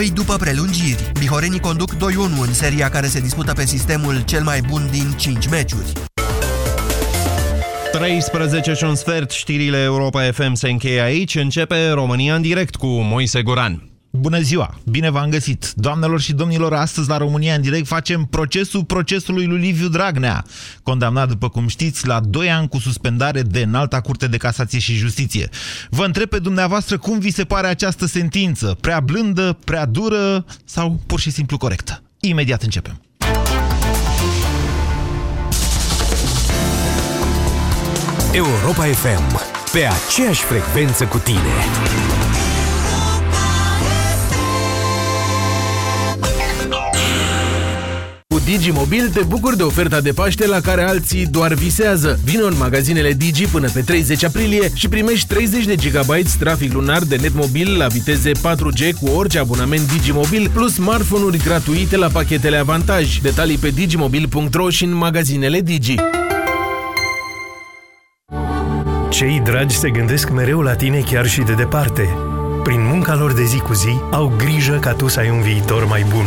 Păi după prelungiri, bihorenii conduc 2-1 în seria care se dispută pe sistemul cel mai bun din 5 meciuri. 13 și un sfert, știrile Europa FM se încheie aici. Începe România în direct cu Moise Guran. Bună ziua! Bine v-am găsit! Doamnelor și domnilor, astăzi la România în direct facem procesul procesului lui Liviu Dragnea, condamnat, după cum știți, la 2 ani cu suspendare de înalta Curte de Casație și Justiție. Vă întreb pe dumneavoastră cum vi se pare această sentință? Prea blândă, prea dură sau pur și simplu corectă? Imediat începem! Europa FM, pe aceeași frecvență cu tine. Digimobil te bucuri de oferta de Paște la care alții doar visează. Vino în magazinele Digi până pe 30 aprilie și primești 30 de GB trafic lunar de net mobil la viteze 4G cu orice abonament Digimobil plus smartphone-uri gratuite la pachetele avantaj. Detalii pe digimobil.ro și în magazinele Digi. Cei dragi se gândesc mereu la tine chiar și de departe. Prin munca lor de zi cu zi, au grijă ca tu să ai un viitor mai bun.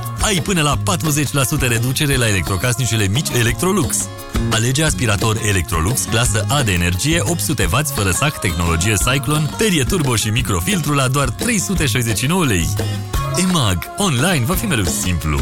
Ai până la 40% reducere la electrocasnicele mici Electrolux. Alege aspirator Electrolux clasă A de energie 800W fără sac, tehnologie Cyclone, perie turbo și microfiltru la doar 369 lei. EMAG. Online va fi mereu simplu.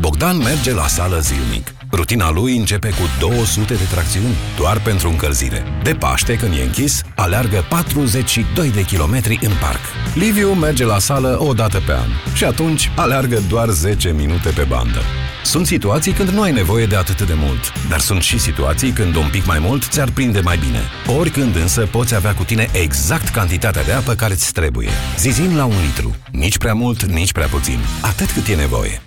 Bogdan merge la sală zilnic. Rutina lui începe cu 200 de tracțiuni doar pentru încălzire. De Paște, când e închis, aleargă 42 de kilometri în parc. Liviu merge la sală o dată pe an și atunci aleargă doar 10 minute pe bandă. Sunt situații când nu ai nevoie de atât de mult, dar sunt și situații când un pic mai mult ți-ar prinde mai bine. Oricând însă poți avea cu tine exact cantitatea de apă care îți trebuie. Zizin la un litru. Nici prea mult, nici prea puțin. Atât cât e nevoie.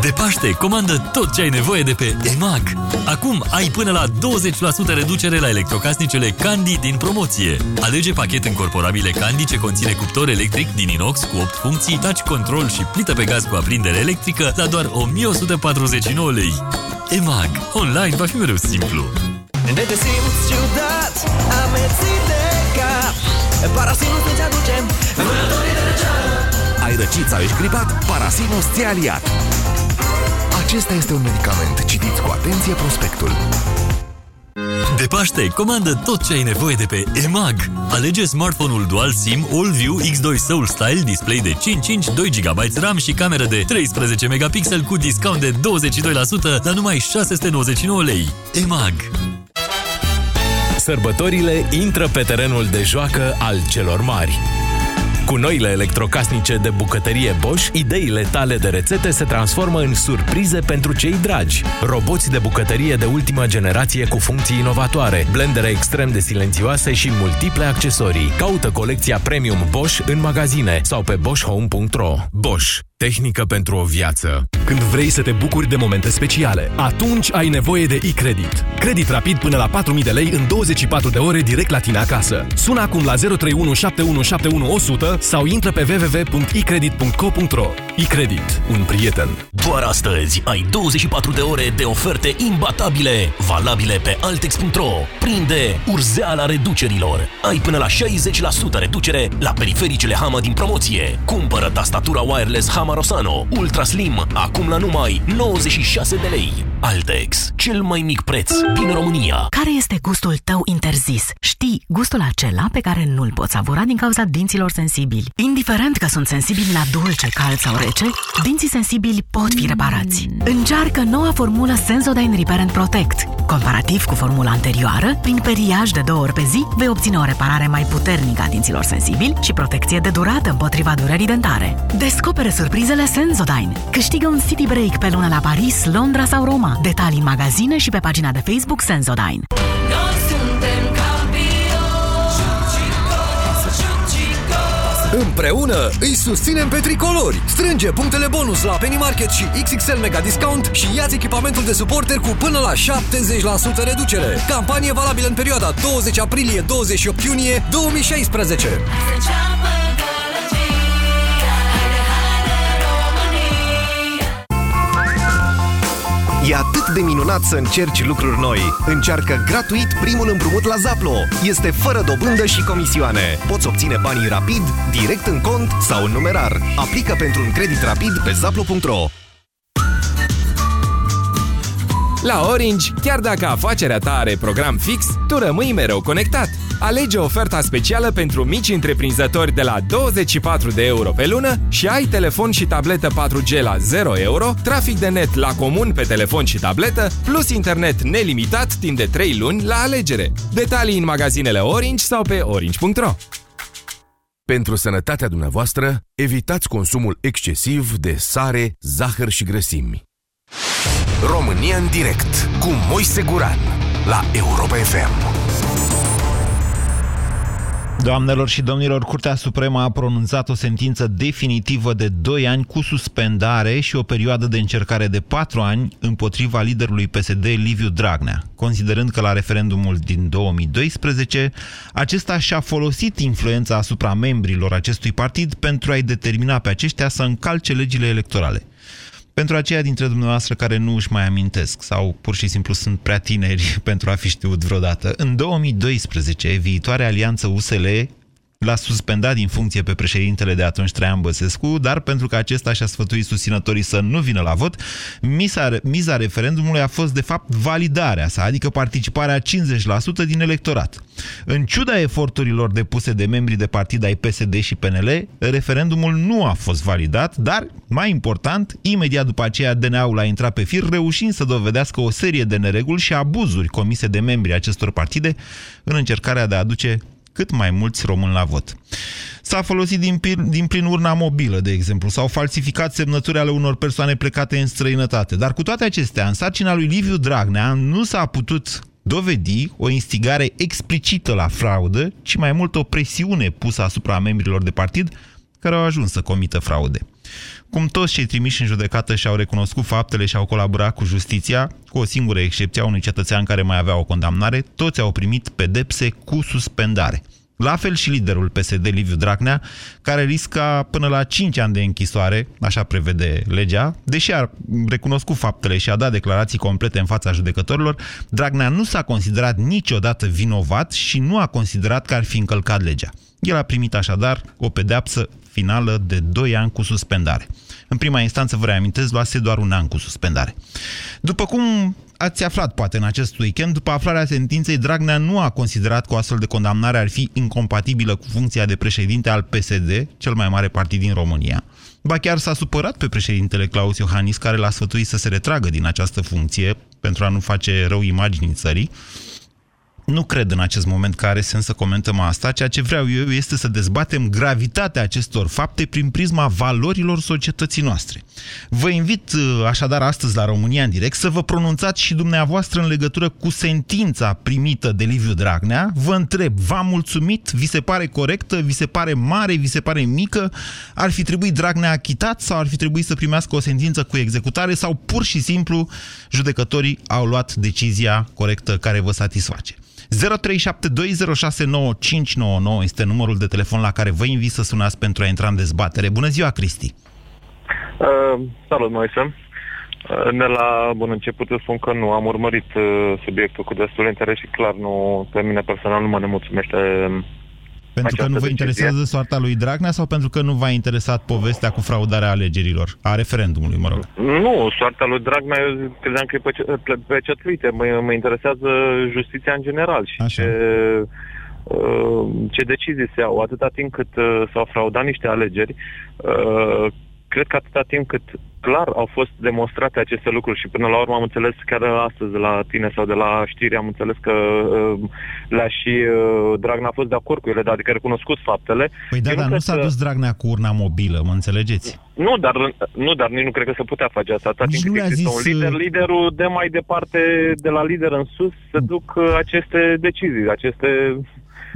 De Paște, comandă tot ce ai nevoie de pe EMAG. Acum ai până la 20% reducere la electrocasnicele Candy din promoție. Alege pachet încorporabile Candy ce conține cuptor electric din inox cu 8 funcții, touch control și plită pe gaz cu aprindere electrică la doar 1149 lei. EMAG. Online va fi mereu simplu. De te simți ciudat, amețit de cap Parasinus îți aduce vânătorii de răceală Ai răcit sau ești gripat? Parasinus ți aliat. Acesta este un medicament. Citiți cu atenție prospectul. De Paște, comandă tot ce ai nevoie de pe EMAG. Alege smartphone-ul Dual SIM AllView X2 Soul Style, display de 5 inch, 2 GB RAM și cameră de 13 megapixel cu discount de 22% la numai 699 lei. EMAG. Sărbătorile intră pe terenul de joacă al celor mari. Cu noile electrocasnice de bucătărie Bosch, ideile tale de rețete se transformă în surprize pentru cei dragi. Roboți de bucătărie de ultimă generație cu funcții inovatoare, blendere extrem de silențioase și multiple accesorii. Caută colecția Premium Bosch în magazine sau pe boschhome.ro. Bosch. Tehnică pentru o viață. Când vrei să te bucuri de momente speciale, atunci ai nevoie de e-credit. Credit rapid până la 4.000 de lei în 24 de ore direct la tine acasă. Sună acum la 031 sau intră pe www.ecredit.co.ro E-credit. Un prieten. Doar astăzi ai 24 de ore de oferte imbatabile, valabile pe Altex.ro. Prinde urzeala reducerilor. Ai până la 60% reducere la perifericele Hama din promoție. Cumpără tastatura wireless Hama Rosano Ultra Slim acum la numai 96 de lei. Altex, cel mai mic preț din România. Care este gustul tău interzis? Știi, gustul acela pe care nu-l poți savura din cauza dinților sensibili. Indiferent că sunt sensibili la dulce, cald sau rece, dinții sensibili pot fi reparați. Încearcă noua formulă Sensodyne Repair and Protect. Comparativ cu formula anterioară, prin periaj de două ori pe zi, vei obține o reparare mai puternică a dinților sensibili și protecție de durată împotriva durerii dentare. Descopere surprizele Sensodyne. Câștigă un city break pe lună la Paris, Londra sau Roma. Detalii în magazine și pe pagina de Facebook Sensodyne. Împreună îi susținem pe tricolori. Strânge punctele bonus la Penny Market și XXL Mega Discount și ia echipamentul de suporter cu până la 70% reducere. Campanie valabilă în perioada 20 aprilie-28 iunie 2016. E atât de minunat să încerci lucruri noi. Încearcă gratuit primul împrumut la Zaplo. Este fără dobândă și comisioane. Poți obține banii rapid, direct în cont sau în numerar. Aplică pentru un credit rapid pe zaplo.ro. La Orange, chiar dacă afacerea ta are program fix, tu rămâi mereu conectat. Alege oferta specială pentru mici întreprinzători de la 24 de euro pe lună și ai telefon și tabletă 4G la 0 euro, trafic de net la comun pe telefon și tabletă, plus internet nelimitat timp de 3 luni la alegere. Detalii în magazinele Orange sau pe orange.ro Pentru sănătatea dumneavoastră, evitați consumul excesiv de sare, zahăr și grăsimi. România în direct cu Moise Guran la Europa FM. Doamnelor și domnilor, Curtea Supremă a pronunțat o sentință definitivă de 2 ani cu suspendare și o perioadă de încercare de 4 ani împotriva liderului PSD Liviu Dragnea, considerând că la referendumul din 2012 acesta și-a folosit influența asupra membrilor acestui partid pentru a-i determina pe aceștia să încalce legile electorale. Pentru aceia dintre dumneavoastră care nu își mai amintesc sau pur și simplu sunt prea tineri pentru a fi știut vreodată, în 2012, viitoarea alianță USL l-a suspendat din funcție pe președintele de atunci Traian Băsescu, dar pentru că acesta și-a sfătuit susținătorii să nu vină la vot, miza, miza referendumului a fost de fapt validarea sa, adică participarea 50% din electorat. În ciuda eforturilor depuse de membrii de partid ai PSD și PNL, referendumul nu a fost validat, dar, mai important, imediat după aceea DNA-ul a intrat pe fir, reușind să dovedească o serie de nereguli și abuzuri comise de membrii acestor partide în încercarea de a aduce cât mai mulți români la vot. S-a folosit din, din plin urna mobilă, de exemplu, s-au falsificat semnături ale unor persoane plecate în străinătate. Dar cu toate acestea, în sarcina lui Liviu Dragnea nu s-a putut dovedi o instigare explicită la fraudă, ci mai mult o presiune pusă asupra membrilor de partid care au ajuns să comită fraude. Cum toți cei trimiși în judecată și-au recunoscut faptele și au colaborat cu justiția, cu o singură excepție a unui cetățean care mai avea o condamnare, toți au primit pedepse cu suspendare. La fel și liderul PSD, Liviu Dragnea, care risca până la 5 ani de închisoare, așa prevede legea, deși a recunoscut faptele și a dat declarații complete în fața judecătorilor, Dragnea nu s-a considerat niciodată vinovat și nu a considerat că ar fi încălcat legea. El a primit așadar o pedeapsă finală de 2 ani cu suspendare. În prima instanță, vă reamintesc, luase doar un an cu suspendare. După cum ați aflat poate în acest weekend, după aflarea sentinței, Dragnea nu a considerat că o astfel de condamnare ar fi incompatibilă cu funcția de președinte al PSD, cel mai mare partid din România. Ba chiar s-a supărat pe președintele Claus Iohannis, care l-a sfătuit să se retragă din această funcție pentru a nu face rău imaginii țării nu cred în acest moment că are sens să comentăm asta. Ceea ce vreau eu este să dezbatem gravitatea acestor fapte prin prisma valorilor societății noastre. Vă invit uh, așadar astăzi la România în direct să vă pronunțați și dumneavoastră în legătură cu sentința primită de Liviu Dragnea. Vă întreb, v-a mulțumit? Vi se pare corectă? Vi se pare mare? Vi se pare mică? Ar fi trebuit Dragnea achitat sau ar fi trebuit să primească o sentință cu executare sau pur și simplu judecătorii au luat decizia corectă care vă satisface? 0372069599 este numărul de telefon la care vă invit să sunați pentru a intra în dezbatere. Bună ziua, Cristi! Uh, salut, Moise! Uh, de la bun început îți spun că nu am urmărit uh, subiectul cu destul de interes și clar nu, pe mine personal nu mă nemulțumește pentru că nu vă interesează soarta lui Dragnea sau pentru că nu v-a interesat povestea cu fraudarea alegerilor, a referendumului, mă rog? Nu, soarta lui Dragnea eu credeam că e pecetluită. Mă, mă interesează justiția în general și Așa. ce, uh, ce decizii se iau. Atâta timp cât uh, s-au fraudat niște alegeri, uh, cred că atâta timp cât clar au fost demonstrate aceste lucruri și până la urmă am înțeles chiar astăzi de la tine sau de la știri am înțeles că uh, la și uh, Dragnea a fost de acord cu ele, dar adică recunoscut faptele. Păi da, dar nu s-a că... dus Dragnea cu urna mobilă, mă înțelegeți? Nu, dar, nu, dar nici nu cred că se putea face asta. Atâta timp cât există zis... un lider, uh, liderul de mai departe, de la lider în sus, se duc uh, aceste decizii, aceste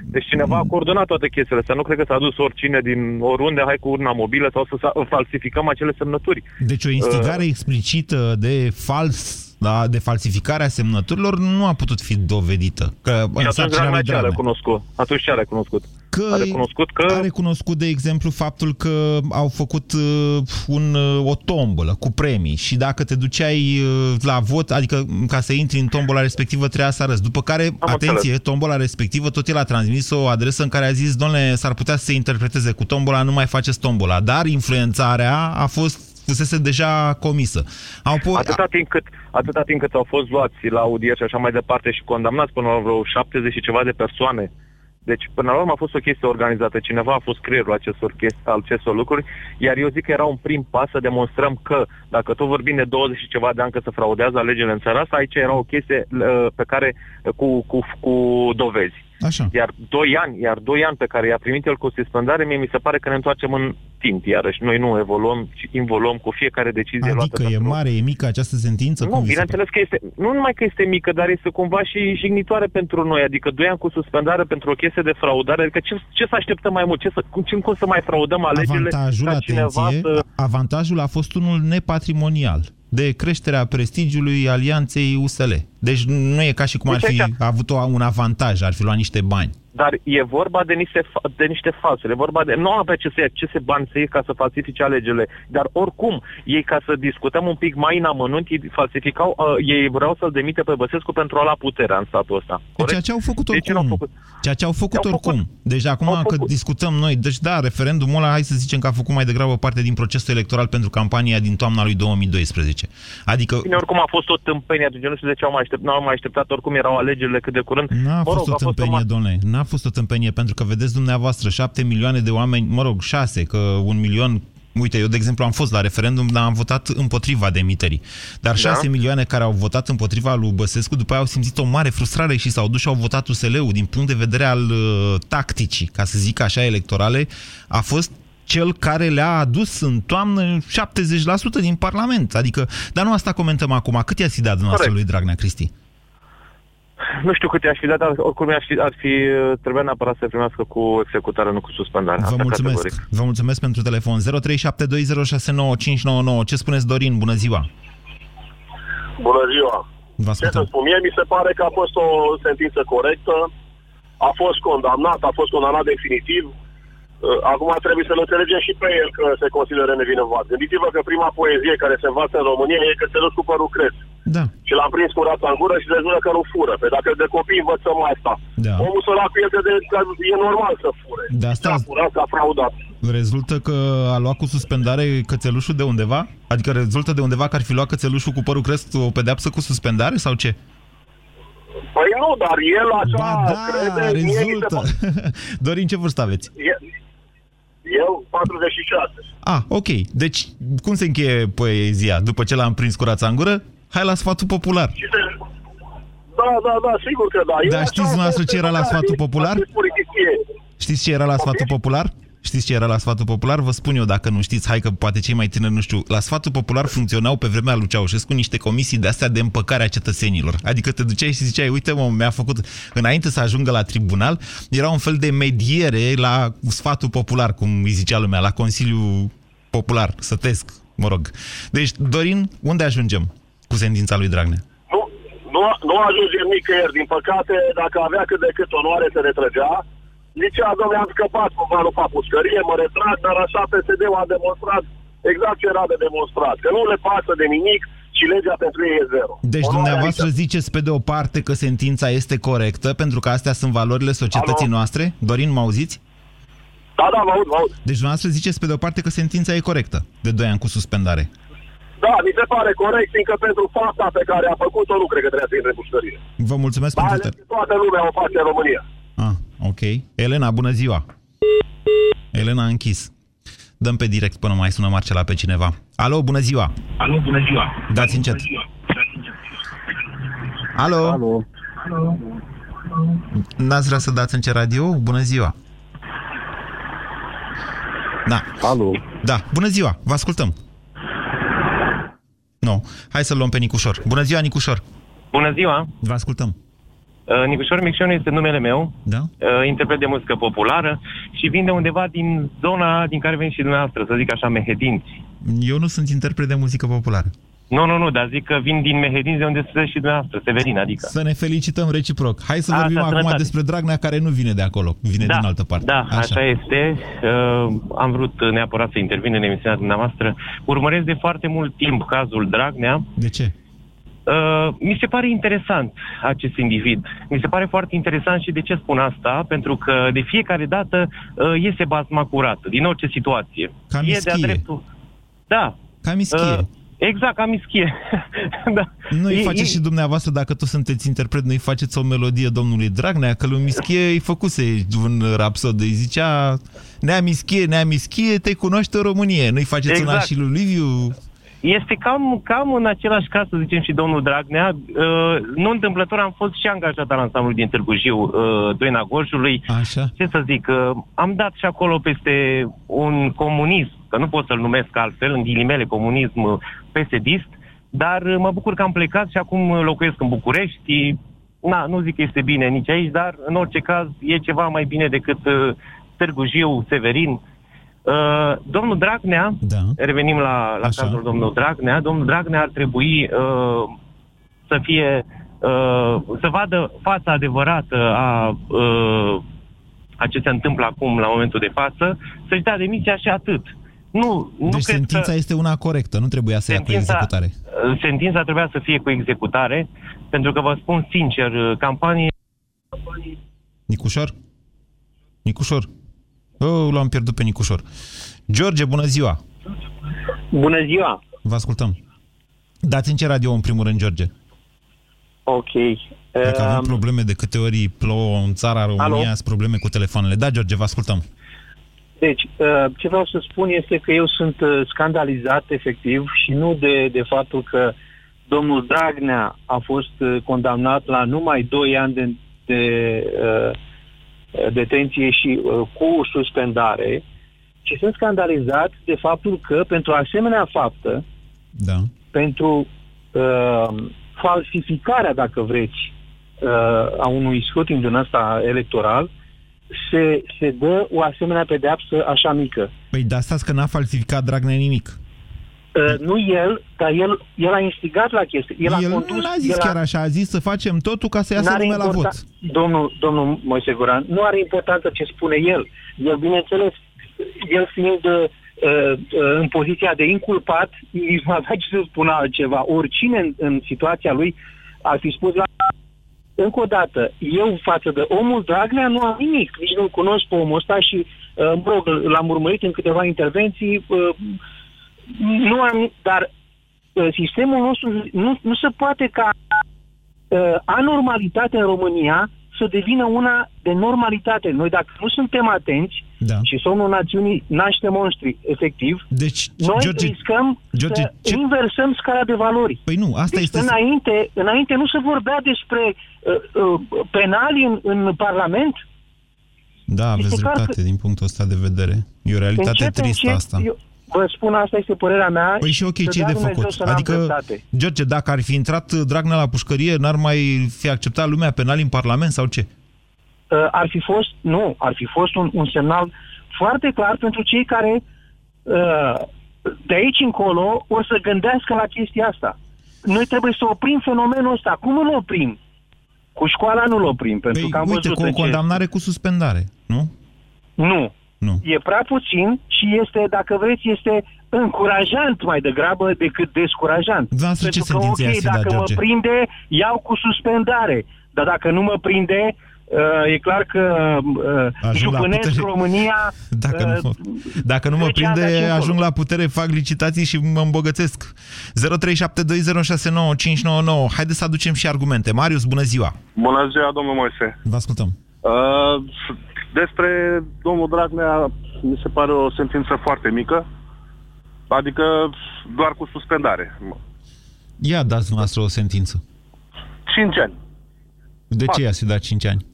Deci cineva a coordonat toate chestiile astea. Nu cred că s-a dus oricine din oriunde, hai cu urna mobilă sau să sa- falsificăm acele semnături. Deci o instigare explicită de fals, da, de falsificarea semnăturilor nu a putut fi dovedită. Că Și în atunci sarcina Dragnea lui ce a Dragnea. recunoscut? Atunci ce a recunoscut? Că a recunoscut că... A recunoscut, de exemplu, faptul că au făcut uh, un, uh, o tombolă cu premii și dacă te duceai uh, la vot, adică ca să intri în tombola respectivă trebuia să arăți. După care, Am atenție, înțeles. tombola respectivă, tot el a transmis o adresă în care a zis, domnule, s-ar putea să se interpreteze cu tombola, nu mai faceți tombola. Dar influențarea a fost fusese deja comisă. Au po- Atâta timp, cât, atâta timp cât au fost luați la audieri și așa mai departe și condamnați până la vreo 70 și ceva de persoane. Deci, până la urmă a fost o chestie organizată. Cineva a fost creierul acestor, chestii, acestor lucruri, iar eu zic că era un prim pas să demonstrăm că, dacă tot vorbim de 20 și ceva de ani că se fraudează alegerile în țara asta, aici era o chestie uh, pe care, uh, cu, cu, cu dovezi. Așa. Iar doi ani, iar doi ani pe care i-a primit el cu suspendare, mie mi se pare că ne întoarcem în timp, iarăși. Noi nu evoluăm, ci involuăm cu fiecare decizie luată Adică e mare, e mică această sentință? nu, Cum vi se bineînțeles că este, nu numai că este mică, dar este cumva și jignitoare pentru noi. Adică doi ani cu suspendare pentru o chestie de fraudare. Adică ce, ce să așteptăm mai mult? Ce să, cum, cum să mai fraudăm alegerile Avantajul, ca cineva atenție, să... avantajul a fost unul nepatrimonial de creșterea prestigiului alianței USL. Deci nu e ca și cum ar Deci fi aici- avut o, un avantaj, ar fi luat niște bani. Dar e vorba de niște, fa- de niște falsuri. E vorba de... Nu avea ce să ia, ce se bani să iei ca să falsifice alegerile. Dar oricum, ei ca să discutăm un pic mai în amănunt, ei falsificau, uh, ei vreau să-l demite pe Băsescu pentru a lua puterea în statul ăsta. Deci ceea ce au făcut De ce oricum. n-au făcut? Ceea ce au făcut Ce-au oricum. făcut? Deci acum Au că făcut. discutăm noi, deci da, referendumul ăla, hai să zicem că a făcut mai degrabă parte din procesul electoral pentru campania din toamna lui 2012. Adică Bine, oricum a fost o tâmpenie, atunci nu știu de ce au mai aștept, n-au mai așteptat, oricum erau alegerile cât de curând. N-a Mă fost rog, o a fost tâmpenie, ma- domnule. N-a fost o tâmpenie, pentru că vedeți dumneavoastră, șapte milioane de oameni, mă rog, șase, că un milion Uite, eu, de exemplu, am fost la referendum, dar am votat împotriva demiterii. Dar șase milioane care au votat împotriva lui Băsescu, după aia au simțit o mare frustrare și s-au dus și au votat USL-ul. Din punct de vedere al uh, tacticii, ca să zic așa, electorale, a fost cel care le-a adus în toamnă 70% din Parlament. Adică, dar nu asta comentăm acum. Cât i-a dat dumneavoastră Corect. lui Dragnea Cristi? Nu știu cât i-aș fi dat, dar oricum ar fi, ar fi trebuia neapărat să primească cu executare, nu cu suspendare. Vă Asta mulțumesc. categoric. Vă mulțumesc pentru telefon. 0372069599. Ce spuneți, Dorin? Bună ziua! Bună ziua! Vă Ce să ascultăm. spun? Mie mi se pare că a fost o sentință corectă, a fost condamnat, a fost condamnat definitiv. Uh, Acum trebuie să-l înțelegem și pe el că se consideră nevinovat. Gândiți-vă că prima poezie care se învață în România e că se duci cu părul cresc. Da. Și l-am prins cu rața în gură și rezultă că nu fură. Pe dacă de copii învățăm asta. Da. Omul sărac pierde de că e normal să fure. De asta A furat, a fraudat. rezultă că a luat cu suspendare cățelușul de undeva? Adică rezultă de undeva că ar fi luat cățelușul cu părul cresc o pedeapsă cu suspendare sau ce? Păi nu, dar el așa Ba da, crede... mie mi se rezultă. Dorin, ce vârstă aveți? E- Eu, 46. Ah, ok. Deci, cum se încheie poezia? După ce l-am prins cu rața în gură? Hai la sfatul popular. Da, da, da, sigur că da. Dar știți dumneavoastră ce era la sfatul popular? Știți ce era la sfatul popular? Știți ce era la sfatul popular? Vă spun eu dacă nu știți, hai că poate cei mai tineri nu știu. La sfatul popular funcționau pe vremea lui Ceaușescu niște comisii de astea de împăcare a cetățenilor. Adică te duceai și ziceai, uite mă, mi-a făcut, înainte să ajungă la tribunal, era un fel de mediere la sfatul popular, cum îi zicea lumea, la Consiliul Popular, sătesc, mă rog. Deci, Dorin, unde ajungem cu sentința lui Dragnea? Nu, nu, nu ajungem nicăieri. Din păcate, dacă avea cât de cât onoare, se retrăgea. Zicea, domnule, am scăpat cu banul pa pușcărie, mă retrag, dar așa PSD-ul a demonstrat exact ce era de demonstrat. Că nu le pasă de nimic și legea pentru ei e zero. Deci Onoarea dumneavoastră aici. ziceți pe de o parte că sentința este corectă, pentru că astea sunt valorile societății noastre? Dorin, mă auziți? Da, da, mă aud, mă aud. Deci dumneavoastră ziceți pe de o parte că sentința e corectă, de 2 ani cu suspendare. Da, mi se pare corect, fiindcă pentru fapta pe care a făcut-o, nu cred că trebuia să intre în pușcărie. Vă mulțumesc Mai pentru... ales Te- că toată lumea o face în România. ah, ok. Elena, bună ziua! Elena a închis. Dăm pe direct până mai sună Marcela pe cineva. Alo, bună ziua! Alo, bună ziua! Dați încet. Alo? Alo. N-ați vrea să dați încet radio? Bună ziua! Da. Alo. Da, bună ziua, vă ascultăm. Nu, hai să-l luăm pe Nicușor. Bună ziua, Nicușor! Bună ziua! Vă ascultăm. Uh, Nicușor Micșon este numele meu, Da? uh, interpret de muzică populară și vin de undeva din zona din care veniți și dumneavoastră, să zic așa, Mehedinți. Eu nu sunt interpret de muzică populară. Nu, nu, nu, dar zic că vin din Mehedinți de unde sunteți și dumneavoastră, Severin, adică. Să ne felicităm reciproc. Hai să Asta, vorbim acum sănătate. despre Dragnea care nu vine de acolo, vine Da, din altă parte. Da, așa, așa este. Uh, am vrut neapărat să intervin în emisiunea dumneavoastră. Urmăresc de foarte mult timp cazul Dragnea. De ce? Uh, mi se pare interesant acest individ. Mi se pare foarte interesant și de ce spun asta? Pentru că de fiecare dată uh, iese basma curată, din orice situație. Ca e de-a mischie. dreptul. Da. Ca mischie. Uh, exact, ca mischie. da. Nu-i E- faceți e- și dumneavoastră, dacă tot sunteți interpret, nu-i faceți o melodie domnului Dragnea, că lui Mischie îi făcuse un rapsod, îi zicea Nea Mischie, Nea Mischie, te cunoaște o Românie. Nu-i faceți una Exact. și lui Liviu? Este cam, cam în același caz, să zicem, și domnul Dragnea. Uh, nu întâmplător am fost și angajat al ansamblului din Târgu Jiu, uh, Doina Gorjului. Așa. Ce să zic, uh, am dat și acolo peste un comunism, că nu pot să-l numesc altfel, în ghilimele comunism uh, pesedist, dar uh, mă bucur că am plecat și acum uh, locuiesc în București. Na, nu zic că este bine nici aici, dar în orice caz e ceva mai bine decât uh, Târgu Jiu, Severin. Uh, domnul Dragnea, da. revenim la, la cazul domnului Dragnea, domnul Dragnea ar trebui uh, să fie, uh, să vadă fața adevărată a uh, a ce se întâmplă acum la momentul de față, să-și dea demisia și atât. Nu, nu Deci cred sentința că este una corectă, nu trebuia să ia cu sentința, executare. uh, sentința trebuia să fie cu executare, pentru că vă spun sincer, uh, campanie Nicușor? Nicușor? Oh, l-am pierdut pe Nicușor. George, bună ziua! Bună ziua! Vă ascultăm. Dați în ce radio în primul rând, George? Ok. Dacă avem Um, probleme de câte ori plouă în țara România, Alo? sunt probleme cu telefoanele. Da, George, vă ascultăm. Deci, uh, ce vreau să spun este că eu sunt uh, scandalizat efectiv și nu de, de faptul că domnul Dragnea a fost uh, condamnat la numai 2 ani de, de uh, detenție și uh, cu suspendare, ci sunt scandalizat de faptul că pentru asemenea faptă, Da. pentru uh, falsificarea, dacă vreți, uh, a unui scrutin din ăsta electoral, se, se dă o asemenea pedeapsă așa mică. Păi de asta că n-a falsificat Dragnea nimic. Uh, nu el, dar el, el a instigat la chestie. El, El a condus, nu a zis el chiar așa, a zis să facem totul ca să iasă N-are lumea la vot. importa- Domnul, domnul Moise Guran, nu are importanță ce spune el. El, bineînțeles, el fiind uh, uh, în poziția de inculpat, nici nu avea ce să spună altceva. Oricine în, în situația lui ar fi spus la... Încă o dată, eu față de omul Dragnea nu am nimic. Nici nu cunosc pe omul ăsta și, uh, mă rog, l-am urmărit în câteva intervenții. Uh, nu am, dar uh, sistemul nostru nu, nu se poate ca uh, anormalitate în România să devină una de normalitate. Noi dacă nu suntem atenți da. și somnul națiunii naște monștri, efectiv, deci, noi George- riscăm George, să ce- inversăm scala de valori. Păi nu, asta deci este... Înainte, înainte nu se vorbea despre uh, uh, penali în, în Parlament. Da, aveți Este clar dreptate că- din punctul ăsta de vedere. E o realitate Încet, tristă încet, asta. Eu vă spun, asta este părerea mea. Păi și ok, să ce dea de Dumnezeu făcut? să n-am Adică, dreptate. George, dacă ar fi intrat Dragnea la pușcărie, n-ar mai fi acceptat lumea penal în Parlament sau ce? uh, ar fi fost, nu, ar fi fost un, un semnal foarte clar pentru cei care uh, de aici încolo o să gândească la chestia asta. Noi trebuie să oprim fenomenul ăsta. Cum îl oprim? Cu școala nu-l oprim, pentru că am Păi, Uite, văzut cu o în ce- condamnare cu suspendare, nu? Nu. Nu. E prea puțin și este, dacă vreți, este încurajant mai degrabă decât descurajant. Dumneavoastră ce Pentru că, sentință ok, i-ați fi dat, dacă George? mă prinde, iau cu suspendare. Dar dacă nu mă prinde, uh, e clar că uh, Ajung la jupânesc putere. România Dacă nu, uh, dacă nu mă 10 ani de prinde, aici încolo. ajung la putere, fac licitații și mă îmbogățesc. 0372069599. Haideți să aducem și argumente. Marius, bună ziua! Bună ziua, domnul Moise. Vă ascultăm. Uh, despre domnul Dragnea, mi se pare o sentință foarte mică, adică doar cu suspendare. Ia dați dumneavoastră o sentință. 5 ani. De ce i-ați fi dat 5 ani?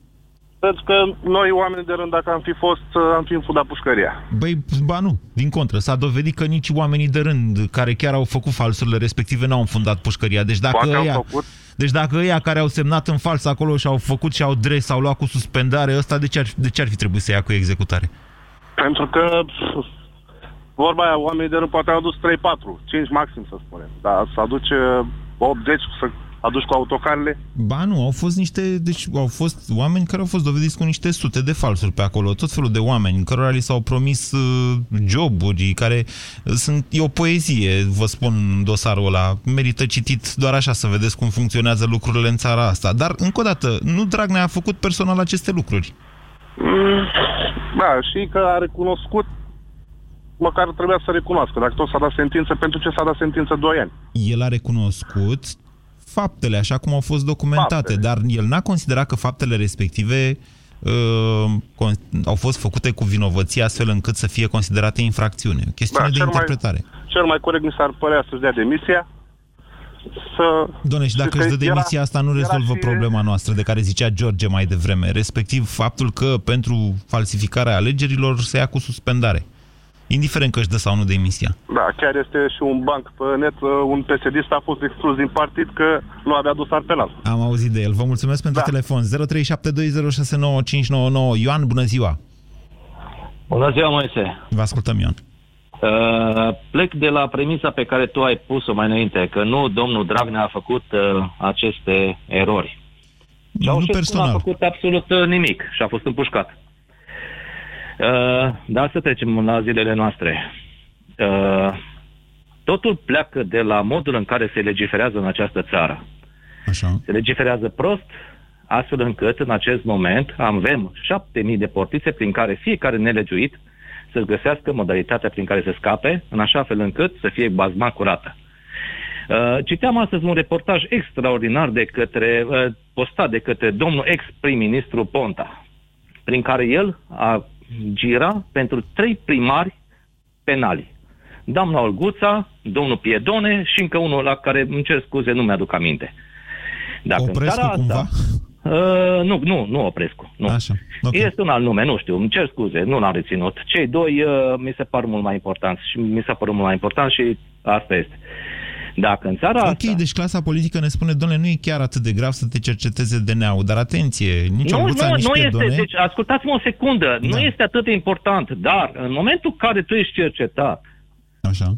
Pentru că noi, oameni de rând, dacă am fi fost, am fi înfundat pușcăria. Băi, ba nu, din contră. S-a dovedit că nici oamenii de rând care chiar au făcut falsurile respective n-au înfundat pușcăria. Deci dacă Poate au ăia, făcut. deci dacă ăia care au semnat în fals acolo și au făcut și au dres, s-au luat cu suspendare, ăsta de ce ar, de ce ar fi trebuit să ia cu executare? Pentru că pf, vorba aia, oamenii de rând poate au adus 3-4, 5 maxim să spunem. Dar să aduce 80, să aduci cu autocarele, Ba nu, au fost niște, deci au fost oameni care au fost dovediți cu niște sute de falsuri pe acolo, tot felul de oameni cărora li s-au promis uh, joburi, care uh, sunt, e o poezie, vă spun, dosarul ăla, merită citit doar așa să vedeți cum funcționează lucrurile în țara asta. Dar, încă o dată, nu Dragnea a făcut personal aceste lucruri. Mm, Da, și că a recunoscut, măcar trebuia să recunoască. Dacă tot s-a dat sentință, pentru ce s-a dat sentință 2 ani? El a recunoscut faptele așa cum au fost documentate, faptele. dar el n-a considerat că faptele respective uh, con- au fost făcute cu vinovăție astfel încât să fie considerate infracțiune. O chestiune Da, de cel mai- interpretare. Cel mai corect mi s-ar părea să-și dea demisia, să... Doamne, și dacă că își dă era- demisia asta nu era rezolvă și- problema noastră de care zicea George mai devreme, respectiv faptul că pentru falsificarea alegerilor se ia cu suspendare. Indiferent că își dă sau nu demisia. Da, chiar este și un banc pe net, uh, un psd a fost exclus din partid că nu avea dosar penal. Am auzit de el. Vă mulțumesc pentru Da. telefon. 0372069599. Ioan, bună ziua! Bună ziua, Moise. Vă ascultăm, Ioan. Uh, plec de la premisa pe care tu ai pus-o mai înainte, că nu domnul Dragnea a făcut uh, aceste erori. Ceaușescu personal. Nu a făcut absolut uh, nimic și a fost împușcat. Uh, dar să trecem la zilele noastre. Uh, totul pleacă de la modul în care se legiferează în această țară. Așa. Se legiferează prost, astfel încât în acest moment avem 7000 de portițe prin care fiecare nelegiuit să găsească modalitatea prin care să scape, în așa fel încât să fie bazma curată. Uh, citeam astăzi un reportaj extraordinar de către, uh, postat de către domnul ex-prim-ministru Ponta, prin care el a gira pentru trei primari penali. Doamna Olguța, domnul Piedone și încă unul la care îmi cer scuze, nu mi-aduc aminte. Dacă în Oprescu țara cumva? Uh, nu, nu, nu Oprescu. Nu. Așa. Okay. Este un alt nume, nu știu, îmi cer scuze, nu l-am reținut. Cei doi uh, mi se par mult mai importanți și mi s-a părut mult mai important și asta este. Dacă în țara Ok, asta... deci clasa politică ne spune, domnule, nu e chiar atât de grav să te cerceteze DNA-ul, dar atenție, nici nu, Olguța, nu, nici nu este, Piedone. deci ascultați-mă o secundă, da. nu este atât de important, dar în momentul în care tu ești cercetat, Așa.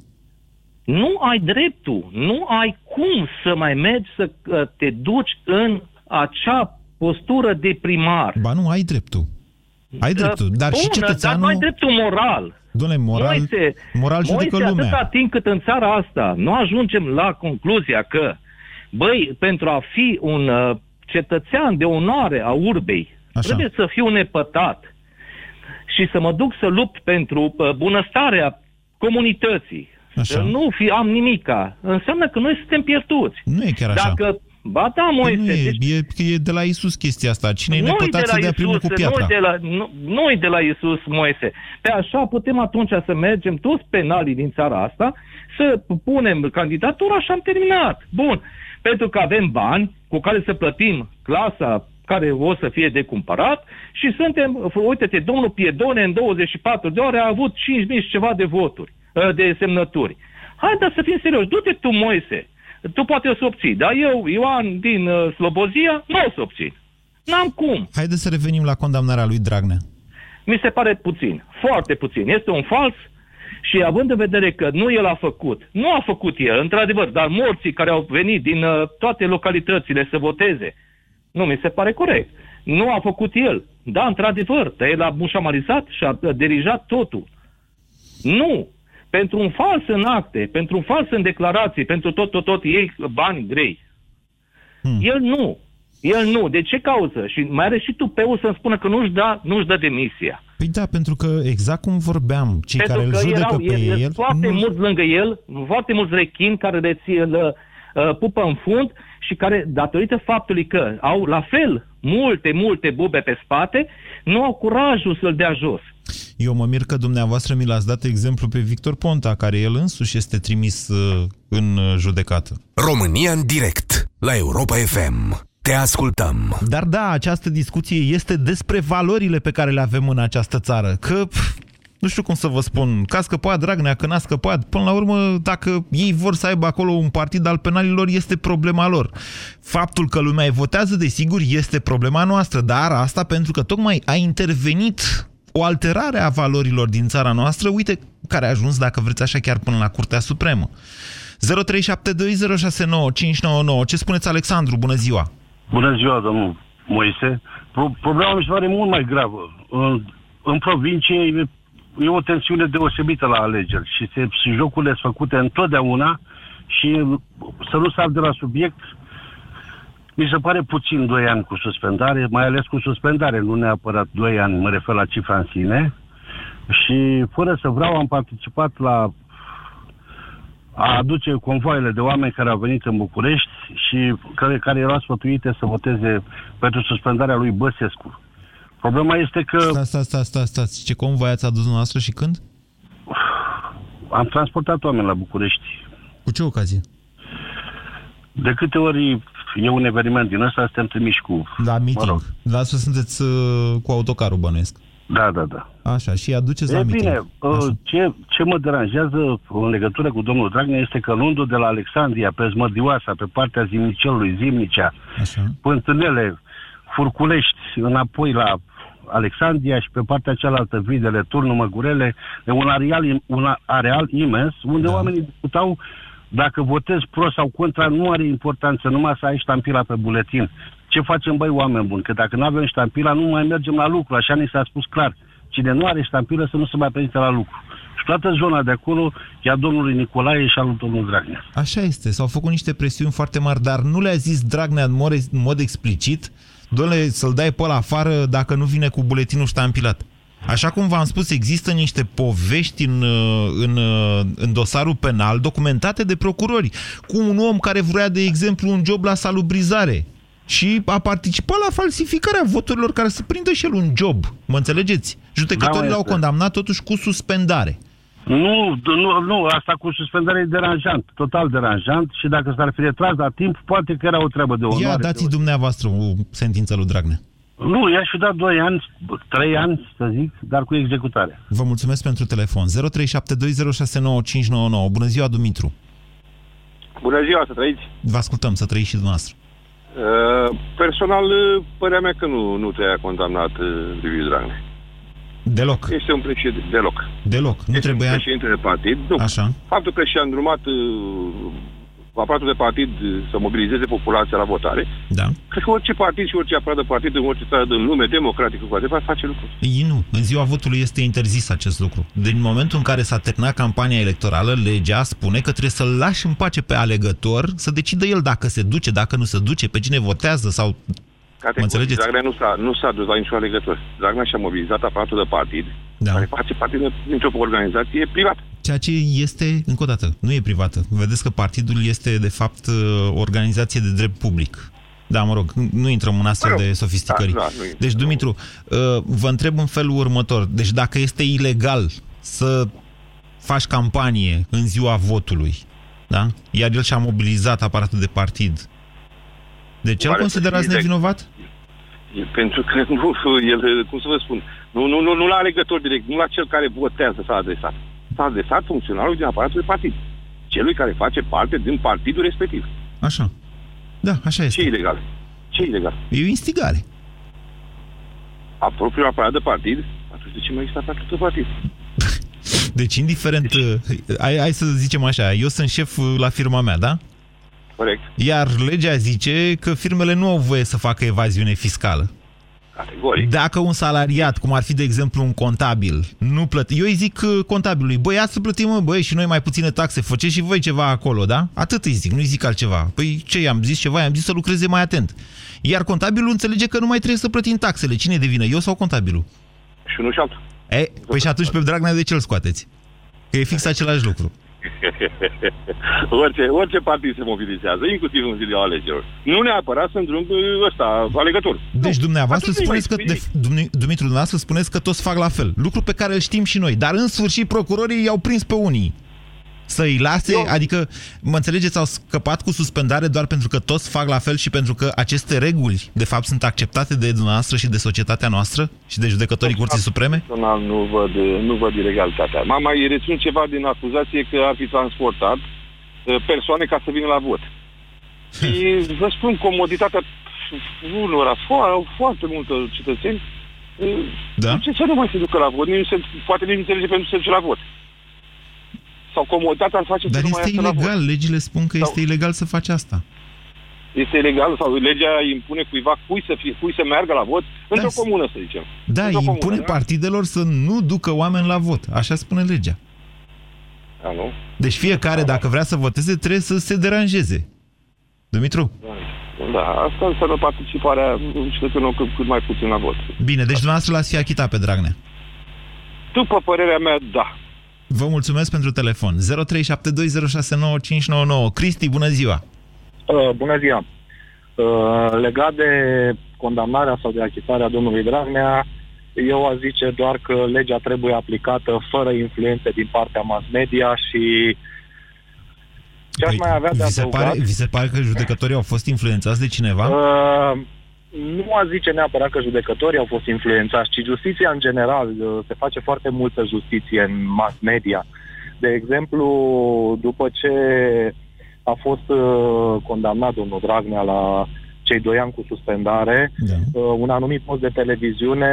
nu ai dreptul, nu ai cum să mai mergi să uh, te duci în acea postură de primar. Ba nu, ai dreptul. Ai Da, dreptul, dar și bună, cetățeanul... Dar nu ai dreptul moral. Dom'le, moral, Moise, moral judecă Moise, lumea. atâta timp cât în țara asta nu ajungem la concluzia că, băi, pentru a fi un uh, cetățean de onoare a urbei, Așa. trebuie să fiu nepătat și să mă duc să lupt pentru uh, bunăstarea comunității, Așa. să nu fi, am nimica, înseamnă că noi suntem pierduți. Nu e chiar așa. Dacă, ba da, Păi Moise, nu e, deci e, că e de la Isus chestia asta. Cine e nu-i nepătat să dea primul cu piatra? Nu-i de la, nu, nu-i de la Iisus, Moise. Pe așa putem atunci să mergem toți penalii din țara asta, să punem candidatura și am terminat. Bun. Pentru că avem bani cu care să plătim clasa care o să fie de cumpărat și suntem, uite-te, domnul Piedone în 24 de ore a avut 5.000 și ceva de voturi, ă, de semnături. Haideți să fim serioși, du-te tu, Moise, tu poate o să obții, dar eu, Ioan din uh, Slobozia, nu o să obțin. N-am cum. Haideți să revenim la condamnarea lui Dragnea. Mi se pare puțin, foarte puțin. Este un fals și având în vedere că nu el a făcut, nu a făcut el, într-adevăr, dar morții care au venit din uh, toate localitățile să voteze, nu mi se pare corect. Nu a făcut el. Da, într-adevăr, dar el a mușamalizat și a a dirijat totul. Nu. Pentru un fals în acte, pentru un fals în declarații, pentru tot, tot, tot, ei bani grei. Hmm. El nu. El nu. De ce cauză? Și mai are și tupeul să-mi spună că nu-și, da, nu-și dă demisia. Păi da, pentru că exact cum vorbeam, cei Pentru care îl că judecă erau pe el, el... foarte nu- mulți lângă el, foarte mulți rechini care le ție, îl uh, pupă în fund și care, datorită faptului că au la fel multe, multe bube pe spate, nu au curajul să-l dea jos. Eu mă mir că dumneavoastră mi l-ați dat exemplu pe Victor Ponta, care el însuși este trimis uh, în uh, judecată. România în direct la Europa FM. Te ascultăm. Dar da, această discuție este despre valorile pe care le avem în această țară. Că, pf, nu știu cum să vă spun, că a scăpat Dragnea, că n-a scăpat. Până la urmă, dacă ei vor să aibă acolo un partid al penalilor, este problema lor. Faptul că lumea îi votează, desigur, este problema noastră, dar asta pentru că tocmai a intervenit o alterare a valorilor din țara noastră, uite, care a ajuns, dacă vreți așa, chiar până la Curtea Supremă. 0372069599. Ce spuneți, Alexandru? Bună ziua! Bună ziua, domnul Moise. Pro- problema mi se pare mult mai gravă. În, în provincie e, e o tensiune deosebită la alegeri și se, și jocurile sunt făcute întotdeauna și să nu sar de la subiect, mi se pare puțin 2 ani cu suspendare, mai ales cu suspendare, nu neapărat 2 ani, mă refer la cifra în sine. Și fără să vreau, am participat la a aduce convoaiele de oameni care au venit în București și care, care erau sfătuite să voteze pentru suspendarea lui Băsescu. Problema este că Stați, stați, stați, stați, stați. Ce convoi ați adus noastră și când? am transportat oameni la București. Cu ce ocazie? De câte ori e un eveniment din ăsta, suntem trimiși cu... La meeting. Mă rog. La asta sunteți uh, cu autocarul, bănuiesc. Da, da, da. Așa, și aduceți la E meeting. bine, uh, ce, ce mă deranjează în legătură cu domnul Dragnea este că luându de la Alexandria pe Zmădioasa, pe partea Zimnicelului, Zimnicea, Așa. Pântânele, Furculești, înapoi la Alexandria și pe partea cealaltă Videle, Turnul Măgurele, e un areal, un areal imens unde da. oamenii discutau dacă votezi pro sau contra, nu are importanță, numai să ai ștampila pe buletin. Ce facem, băi, oameni buni? Că dacă nu avem ștampila, nu mai mergem la lucru. Așa ni s-a spus clar. Cine nu are ștampilă să nu se mai prezinte la lucru. Și toată zona de acolo e a domnului Nicolae și a lui domnul Dragnea. Așa este, s-au făcut niște presiuni foarte mari, dar nu le-a zis Dragnea în mod, în mod explicit, doamne, să-l dai pe ăla afară dacă nu vine cu buletinul ștampilat. Așa cum v-am spus, există niște povești în, uh, în, uh, în dosarul penal documentate de procurori, cu un om care vrea, de exemplu, un job la salubrizare și a participat la falsificarea voturilor care să prindă și el un job. Mă înțelegeți? Judecătorii Da, l-au este. condamnat totuși cu suspendare. Nu, nu, nu, asta cu suspendare e deranjant, total deranjant și dacă s-ar fi retras la timp, poate că era o treabă de onoare. Ia dați dumneavoastră o sentință lui Dragnea. Nu, i-aș fi dat 2 ani, 3 ani, să zic, dar cu executare. Vă mulțumesc pentru telefon. 0372069599. Bună ziua, Dumitru. Bună ziua, să trăiți! Vă ascultăm, să trăiți și dumneavoastră. Uh, personal, uh, părea mea că nu, nu te-a condamnat uh, Liviu Dragnea. Deloc. Este un președinte, deloc. Deloc. Nu este trebuia... un președinte de partid. Nu. Așa. Faptul că și-a îndrumat uh, aparatul de partid uh, să mobilizeze populația la votare, Da. cred că orice partid și orice aparat de partid în orice țară din lume democratică cu adevărat face lucrul. Ei nu. În ziua votului este interzis acest lucru. Din momentul în care s-a terminat campania electorală, legea spune că trebuie să-l lași în pace pe alegător să decidă el dacă se duce, dacă nu se duce, pe cine votează sau... Categoric, înțelegeți? Dragnea nu s-a, nu s-a dus la niciun alegător. Dragnea și-a mobilizat aparatul de partid, Da. care face parte dintr-o organizație privată. Ceea ce este, încă o dată, nu e privată. Vedeți că partidul este, de fapt, o organizație de drept public. Da, mă rog, nu intrăm în astfel de sofisticări. da, nu intrăm. Deci, Dumitru, uh, vă întreb în felul următor. Deci dacă este ilegal să faci campanie în ziua votului, da? iar el și-a mobilizat aparatul de partid, de ce îl Pare să considerați fie nevinovat? E Pentru că nu, el, cum să vă spun, nu, nu, nu, nu la alegător direct, nu la cel care votează s-a adresat. S-a adresat funcționarul din aparatul de partid. Celui care face parte din partidul respectiv. Așa. Da, așa este. Ce ilegal? Ce ilegal? E o instigare. A propriul aparat de partid? Atunci de ce mai există aparatul de partid? Deci, indiferent, uh, hai, hai să zicem așa, eu sunt șef uh, la firma mea, da? Corect. Iar legea zice că firmele nu au voie să facă evaziune fiscală. Categoric. Dacă un salariat, cum ar fi de exemplu un contabil, nu plăti... Eu îi zic uh, contabilului, băi, ia să plătim, mă, băi, și noi mai puține taxe, faceți și voi ceva acolo, da? Atât îi zic, nu îi zic altceva. Păi ce, i-am zis ceva, i-am zis să lucreze mai atent. Iar contabilul înțelege că nu mai trebuie să plătim taxele. Cine devine, eu sau contabilul? Și unul și altul. E, păi și atunci pe Dragnea de ce îl scoateți? Că e fix același lucru. orice, orice partid se mobilizează, inclusiv în ziua alegerilor. Nu neapărat sunt drum ăsta, alegător. Deci dumneavoastră Atunci nu-i spuneți că, mai de, spui Dumi- Dumitru, dumneavoastră spuneți că toți fac la fel. Lucru pe care îl știm și noi. Dar în sfârșit procurorii i-au prins pe unii. Să îi lase? Eu... Adică, mă înțelegeți, au scăpat cu suspendare doar pentru că toți fac la fel și pentru că aceste reguli, de fapt, sunt acceptate de dumneavoastră și de societatea noastră și de judecătorii Curții Supreme? Personal nu văd, nu văd ilegalitatea. M-am mai reținut ceva din acuzație că ar fi transportat uh, persoane ca să vină la vot. Și vă spun, comoditatea unora, foarte, foarte multă cetățeni, da? ce să nu mai se ducă la vot? Nici se, poate nici nu înțelege pentru să se duce la vot. Sau comoditatea ar face Dar să nu mai este iasă la vot. ilegal, legile spun că Sau- este ilegal să faci asta. Este ilegal sau legea impune cuiva cui să, fie, cui să meargă la vot într-o comună, să zicem. Da, Într-o impune comună, da? partidelor să nu ducă oameni la vot. Așa spune legea. Da, nu? Deci fiecare, dacă vrea să voteze, trebuie să se deranjeze. Dumitru? Da, asta înseamnă participarea cetățenilor cât, cât mai puțin la vot. Bine, deci dumneavoastră l-ați fi achitat pe Dragnea. După părerea mea, da. Vă mulțumesc pentru telefon. 0372069599. Cristi, bună ziua! Uh, bună ziua! Uh, legat de condamnarea sau de achitarea domnului Dragnea, eu aș zice doar că legea trebuie aplicată fără influențe din partea mass media și ce aș mai avea de Păi, Vi se, adăugat... pare, vi se pare că judecătorii au fost influențați de cineva? Uh, nu aș zice neapărat că judecătorii au fost influențați, ci justiția în general. Uh, Se face foarte multă justiție în mass media. De exemplu, după ce a fost uh, condamnat domnul Dragnea la cei doi ani cu suspendare, da. uh, un anumit post de televiziune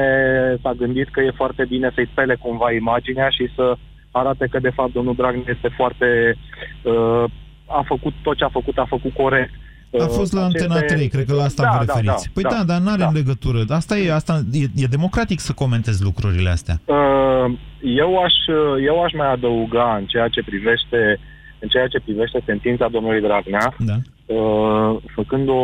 s-a gândit că e foarte bine să-i spele cumva imaginea și să arate că de fapt domnul Dragnea este foarte... Uh, a făcut tot ce a făcut, a făcut corect. A fost la Aceste- Antena 3, cred că la asta Da, vă da, referiți. da, păi da, da, dar n-are da. legătură. Asta e, asta e, e democratic să comentezi lucrurile astea. Uh, Eu aș, eu aș mai adăuga în ceea ce privește în ceea ce privește sentința domnului Dragnea, da. uh, făcând o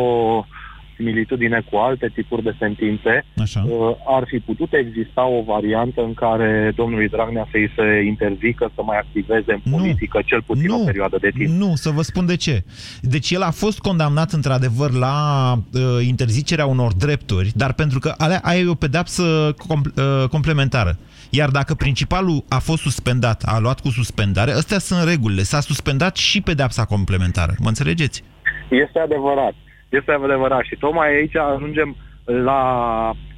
similitudine cu alte tipuri de sentințe, Așa. uh, ar fi putut exista o variantă în care domnului Dragnea să-i se interzică să mai activeze în politică cel puțin o perioadă de timp. Nu, să vă spun de ce. Deci el a fost condamnat într-adevăr la uh, interzicerea unor drepturi, dar pentru că alea, aia e o pedapsă com- uh, complementară. Iar dacă principalul a fost suspendat, a luat cu suspendare, astea sunt regulile. S-a suspendat și pedapsa complementară. Mă înțelegeți? Este adevărat. Este adevărat. Și tocmai aici ajungem la,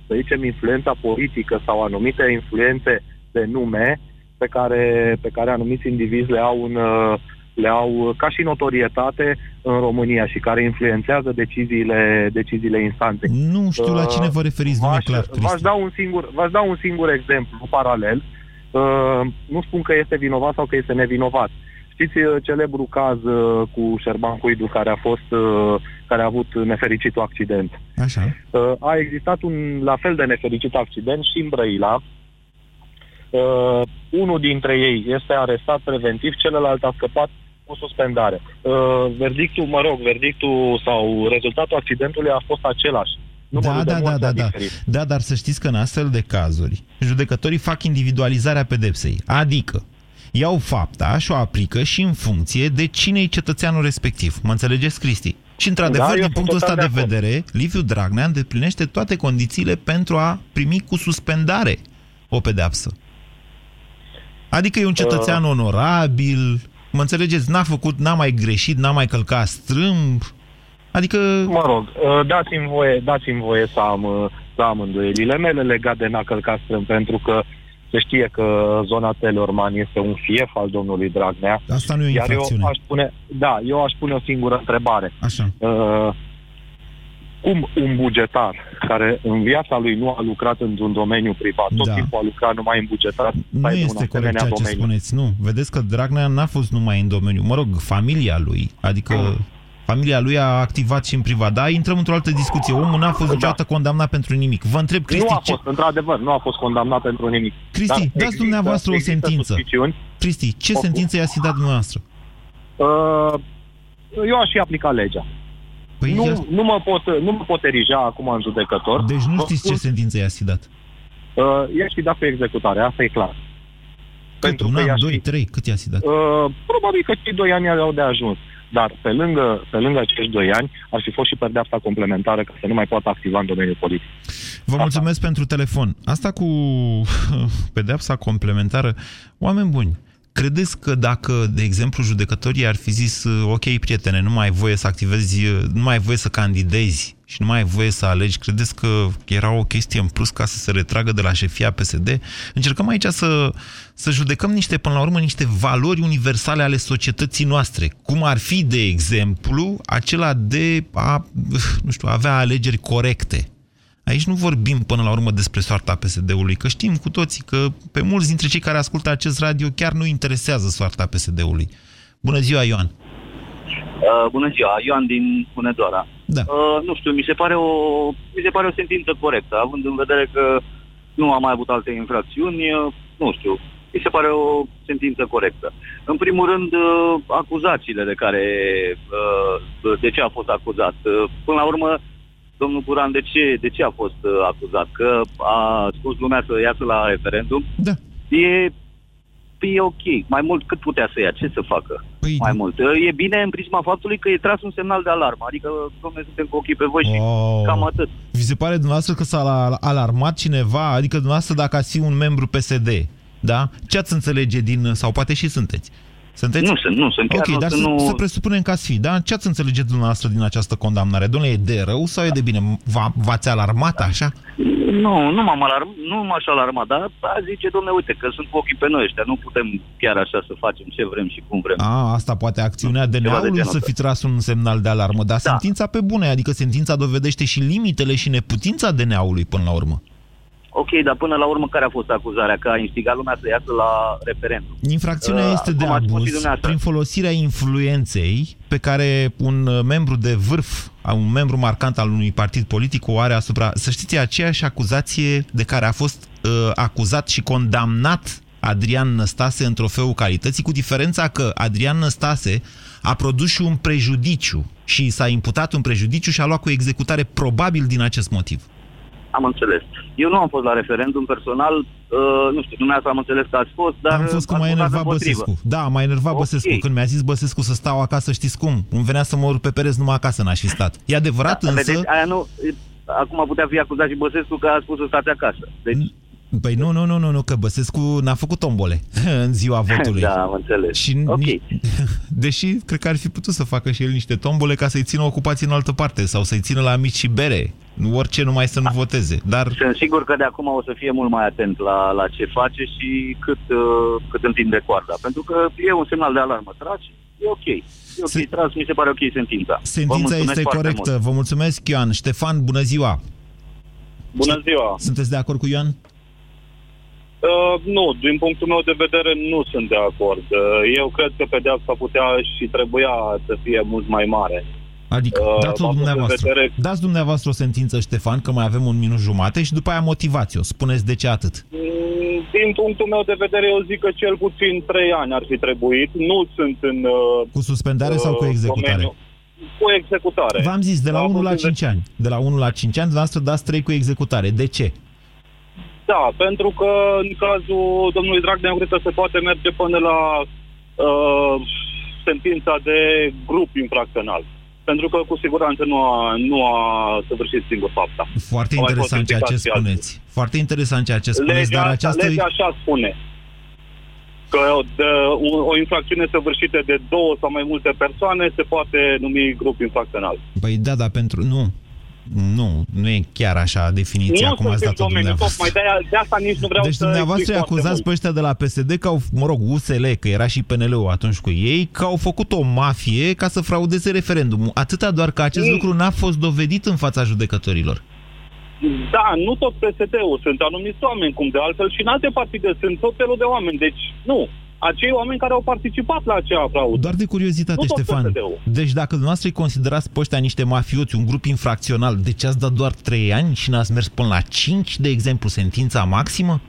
să zicem, influența politică sau anumite influențe de nume pe care, pe care anumiți indivizi le au, în, uh, le au ca și notorietate în România și care influențează deciziile, deciziile instanței. Nu știu la cine vă referiți, nu e V-aș- clar, V-aș Cristi. da un singur, v-aș da un singur exemplu paralel. Uh, nu spun că este vinovat sau că este nevinovat. Știți uh, celebru caz uh, cu Șerban Cuidu care a fost uh, care a avut nefericitul accident. Așa. Uh, a existat un la fel de nefericit accident și în Brăila. Uh, unul dintre ei este arestat preventiv, celălalt a scăpat cu suspendare. Uh, verdictul, mă rog, verdictul sau rezultatul accidentului a fost același. Numărul Da, de da, da, morți da, a da. diferit. Da, dar să știți că în astfel de cazuri, judecătorii fac individualizarea pedepsei. Adică, iau fapta și o aplică și în funcție de cine e cetățeanul respectiv. Mă înțelegeți, Cristi? Și într-adevăr, Da, eu din sunt punctul ăsta total de de acord. vedere, Liviu Dragnea îndeplinește toate condițiile pentru a primi cu suspendare o pedeapsă. Adică e un cetățean Uh. onorabil, mă înțelegeți, n-a făcut, n-a mai greșit, n-a mai călcat strâmb, adică... Mă rog, uh, dați-mi voie, dați-mi voie să am, uh, să am îndoielile mele legate de n-a călcat strâmb, pentru că se știe că zona Telorman este un fief al domnului Dragnea. Asta nu e o Iar eu infracțiune. aș pune, da, eu aș pune o singură întrebare. Așa. Uh, cum un bugetar care în viața lui nu a lucrat într-un domeniu privat, tot Da. timpul a lucrat numai în bugetar, Nu stai de un este corect asemenea ceea ce domeniu. spuneți, nu. Vedeți că Dragnea n-a fost numai în domeniu. Mă rog, familia lui, adică familia lui a activat și în privat. Da, intrăm într-o altă discuție. Omul n-a fost niciodată condamnat pentru nimic. Vă întreb, Cristi, nu a ce... fost, într-adar, nu a fost condamnat pentru nimic. Cristi, Dar dați există- dumneavoastră o există sentință. suspiciuni. Cristi, ce O- sentință i-ați fi dat dumneavoastră? Uh, eu aș fi aplicat legea. Păi nu, ia- nu, mă pot, nu mă pot erija acum în judecător. Deci nu Vă știți ce spun, sentință i-ați fi dat. Uh, i-aș fi dat pe executare, asta e clar. Cât? Un că an, i-aș doi, fi- trei? Cât i-ați fi dat? Uh, probabil că cei doi ani au de ajuns. Dar pe lângă, pe lângă acești doi ani ar fi fost și pedeapsa complementară ca să nu mai poată activa în domeniul politic. Vă mulțumesc pentru telefon. Asta cu pedeapsa complementară, oameni buni, Credeți că dacă, de exemplu, judecătorii ar fi zis, ok, prietene, nu mai ai voie să activezi, nu mai ai voie să candidezi și nu mai ai voie să alegi, credeți că era o chestie în plus ca să se retragă de la șefia PSD? Încercăm aici să, să judecăm niște, până la urmă, niște valori universale ale societății noastre. Cum ar fi, de exemplu, acela de a, nu știu, avea alegeri corecte Aici nu vorbim până la urmă despre soarta PSD-ului, că știm cu toții că pe mulți dintre cei care ascultă acest radio chiar nu interesează soarta PSD-ului. Bună ziua, Ioan! Uh, bună ziua, Ioan din Hunedoara. Da. Uh, nu știu, mi se, pare o, mi se pare o sentință corectă, având în vedere că nu am mai avut alte infracțiuni, uh, nu știu, mi se pare o sentință corectă. În primul rând, uh, acuzațiile de care, uh, de ce a fost acuzat. Uh, până la urmă, domnul Guran, de ce, de ce a fost uh, acuzat? Că a spus lumea să iasă la referendum? Da. E, e ok. Mai mult cât putea să ia? Ce să facă? Păi... Mai mult. Uh, E bine în prisma faptului că e tras un semnal de alarmă. Adică, domnule, suntem cu ochii pe voi și Oh. cam atât. Vi se pare dumneavoastră că s-a la- alarmat cineva? Adică dumneavoastră dacă ați fi un membru PSD, da? Ce ați înțelege din... sau poate și sunteți? Sunteți? Nu sunt, nu sunt. Chiar Ok, nu dar sunt, să, nu... să presupunem că ați fi, da? Ce ați înțelege dumneavoastră din această condamnare? Domnule, e de rău sau e de bine? V-a, v-ați alarmat așa? Nu, nu m-am alarm, nu m-aș alarma, dar a zice, domnule, uite, că sunt cu ochii pe noi ăștia, nu putem chiar așa să facem ce vrem și cum vrem. A, asta poate acțiunea Ceva de DNA-ului genul să ăsta. fi tras un semnal de alarmă, dar Da. sentința pe bune, adică sentința dovedește și limitele și neputința DNA-ului până la urmă. Ok, dar până la urmă care a fost acuzarea? Că a instigat lumea să iasă la referendum. Infracțiunea Uh, este de cum ați spus și abuz dumneavoastră. prin folosirea influenței pe care un uh, membru de vârf, a- un membru marcant al unui partid politic o are asupra... Să știți, e aceeași acuzație de care a fost uh, acuzat și condamnat Adrian Năstase în trofeul calității, cu diferența că Adrian Năstase a produs și un prejudiciu și s-a imputat un prejudiciu și a luat cu executare probabil din acest motiv. Am înțeles. Eu nu am fost la referendum personal, uh, nu știu, dumneavoastră am înțeles că ați fost, dar... Am fost că ați m-a votat enervat împotrivă. Băsescu. Da, m-a enervat Ok. Băsescu. Când mi-a zis Băsescu să stau acasă, știți cum? Îmi venea să mă urc pe pereți numai acasă, n-aș fi stat. E adevărat, Da, însă... Vedeți, aia nu... Acum putea fi acuzat și Băsescu că a spus să stați acasă. Deci, Păi nu, nu, nu, nu, nu, că Băsescu n-a făcut tombole în ziua votului. da, am înțeles. Și ok. nici- Deși cred că ar fi putut să facă și el niște tombole ca să-i țină ocupați în altă parte sau să-i țină la mici și bere. Nu orice, numai să nu voteze. Dar Sunt sigur că de acum o să fie mult mai atent la, la ce face și cât, uh, cât întinde coarda. Pentru că e un semnal de alarmă. Tragi, e ok. E ok, se... tras, mi se pare ok sentința. Vă sentința mulțumesc este foarte corectă. mult. Vă mulțumesc, Ioan. Ștefan, bună ziua! Bună ziua! Sunteți de acord cu Ioan? Uh, nu, din punctul meu de vedere nu sunt de acord. Uh, eu cred că pedeapsa putea și trebuia să fie mult mai mare. Adică, Uh, dați-o având în dumneavoastră. vedere- Dați dumneavoastră o sentință, Ștefan, că mai avem un minut jumate și după aia motivați-o. Spuneți de ce atât. Mm, Din punctul meu de vedere, eu zic că cel puțin trei ani ar fi trebuit. Nu sunt în... Uh, Cu suspendare sau cu uh, executare? domeniu- Cu executare. V-am zis, de la Având 1 la în 5 ani. De la 1 la 5 ani, dumneavoastră dați 3 cu executare. De ce? Da, pentru că în cazul domnului Dragnea, eu cred că se poate merge până la uh, sentința de grup infracțional. Pentru că cu siguranță nu a, nu a săvârșit singur fapta. Foarte Au mai fost interesant ceea ce implicați și alții. spuneți. Foarte interesant ceea ce spuneți, Legea, dar asta, această... legea așa spune. Că de, o, o infracțiune săvârșită de două sau mai multe persoane se poate numi grup infracțional. Păi da, dar pentru... Nu. Nu, nu e chiar așa definiția nu cum ați sunt în dat-o domeniu, dumneavoastră. tocmai de, de asta nici nu vreau Deci să dumneavoastră îi explic foarte acuzați mult. pe ăștia de la PSD că au, mă rog, USL, că era și PNL-ul atunci cu ei, că au făcut o mafie ca să fraudeze referendumul. Atâta doar că acest Mm. lucru n-a fost dovedit în fața judecătorilor. Da, nu tot PSD-ul, sunt anumiți oameni, cum de altfel și în alte partide sunt tot felul de oameni. Deci, nu, acei oameni care au participat la acea fraudă. Doar de curiozitate, Nu tot Ștefan. PSD-ul. Deci dacă dumneavoastră îi considerați pe ăștia niște mafioți, un grup infracțional, de ce ați dat doar 3 ani și n-ați mers până la 5, de exemplu, sentința maximă?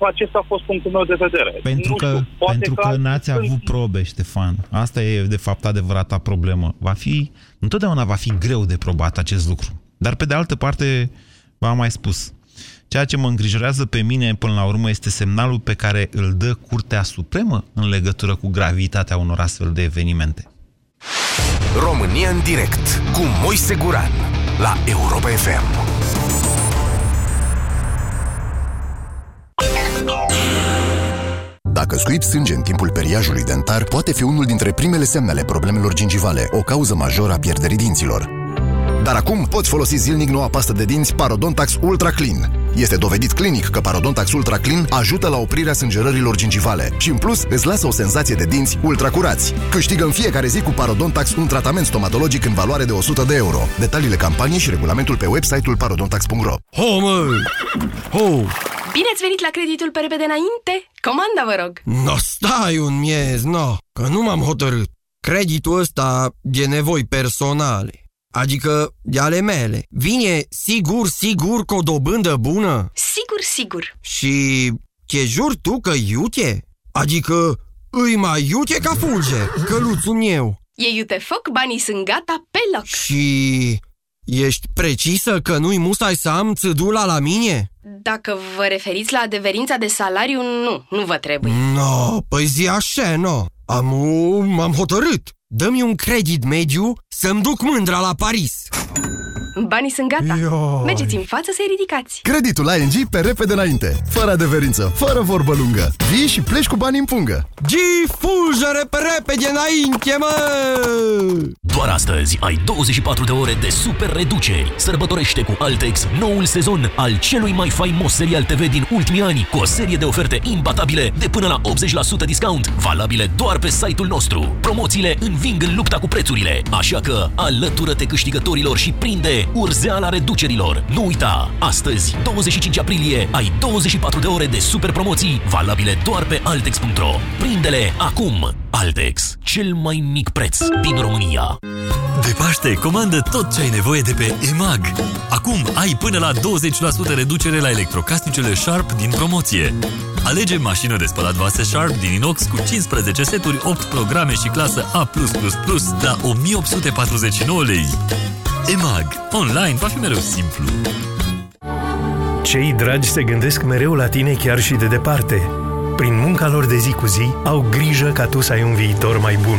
Acesta a fost punctul meu de vedere. Pentru nu că, știu, poate pentru că n-ați sunt- avut probe, Ștefan. Asta e, de fapt, adevărata problemă. Va fi, întotdeauna va fi greu de probat acest lucru. Dar, pe de altă parte, v-am mai spus, ceea ce mă îngrijorează pe mine, până la urmă, este semnalul pe care îl dă Curtea Supremă în legătură cu gravitatea unor astfel de evenimente. România în direct cu Moise Guran la Europa FM. Dacă scuip sânge în timpul periajului dentar, poate fi unul dintre primele semne ale problemelor gingivale, o cauză majoră a pierderii dinților. Dar acum poți folosi zilnic noua pastă de dinți Parodontax Ultra Clean. Este dovedit clinic că Parodontax Ultra Clean ajută la oprirea sângerărilor gingivale și în plus îți lasă o senzație de dinți ultra curați. Câștigă în fiecare zi cu Parodontax un tratament stomatologic în valoare de 100 de euro. Detaliile campaniei și regulamentul pe website-ul parodontax.ro Ho, mă! Ho! Bine ați venit la creditul pe repede înainte? Comanda, vă rog! No, stai un miez, no, că nu m-am hotărât. Creditul ăsta de nevoi personale. Adică de ale mele. Vine sigur, sigur cu o dobândă bună? Sigur, sigur. Și te jur tu că iute? Adică îi mai iute ca fulge, căluțul meu. E iute foc, banii sunt gata pe loc. Și ești precisă că nu-i musai să am țădula la mine? Dacă vă referiți la adeverința de salariu, nu, nu vă trebuie. No, păi zi așa, no. Am, m-am hotărât. Dă-mi un credit mediu să-mi duc mândra la Paris. Banii sunt gata. Ioi. Mergeți în față să-i ridicați. Creditul ING pe repede înainte, fără adeverință, fără vorbă lungă. Vii și pleci cu bani în pungă. Gi fulgere pe repede înainte, mă! Doar astăzi ai 24 de ore de super reduceri. Sărbătorește cu Altex noul sezon al celui mai faimos serial TV din ultimii ani, cu o serie de oferte imbatabile de până la 80% discount, valabile doar pe site-ul nostru. Promoțiile înving în lupta cu prețurile, așa că alătură-te câștigătorilor și prinde urzeala reducerilor. Nu uita, astăzi, 25 aprilie, ai 24 de ore de super promoții valabile doar pe altex.ro. Prinde-le acum! Altex, cel mai mic preț din România. De Paște, comandă tot ce ai nevoie de pe EMAG. Acum ai până la 20% reducere la electrocasnicele Sharp din promoție. Alege mașină de spălat vase Sharp din inox cu 15 seturi, 8 programe și clasă A+++ la 1849 lei. EMAG. Online va fi mereu simplu. Cei dragi se gândesc mereu la tine chiar și de departe. Prin munca lor de zi cu zi, au grijă ca tu să ai un viitor mai bun.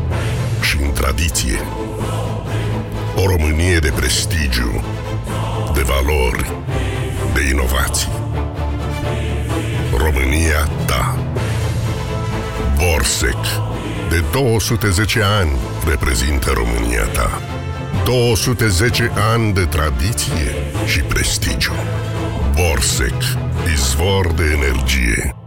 și în tradiție. O Românie de prestigiu, de valori, de inovații. România ta. Borsec, de 210 ani reprezintă România ta. 210 ani de tradiție și prestigiu. Borsec, izvor de energie.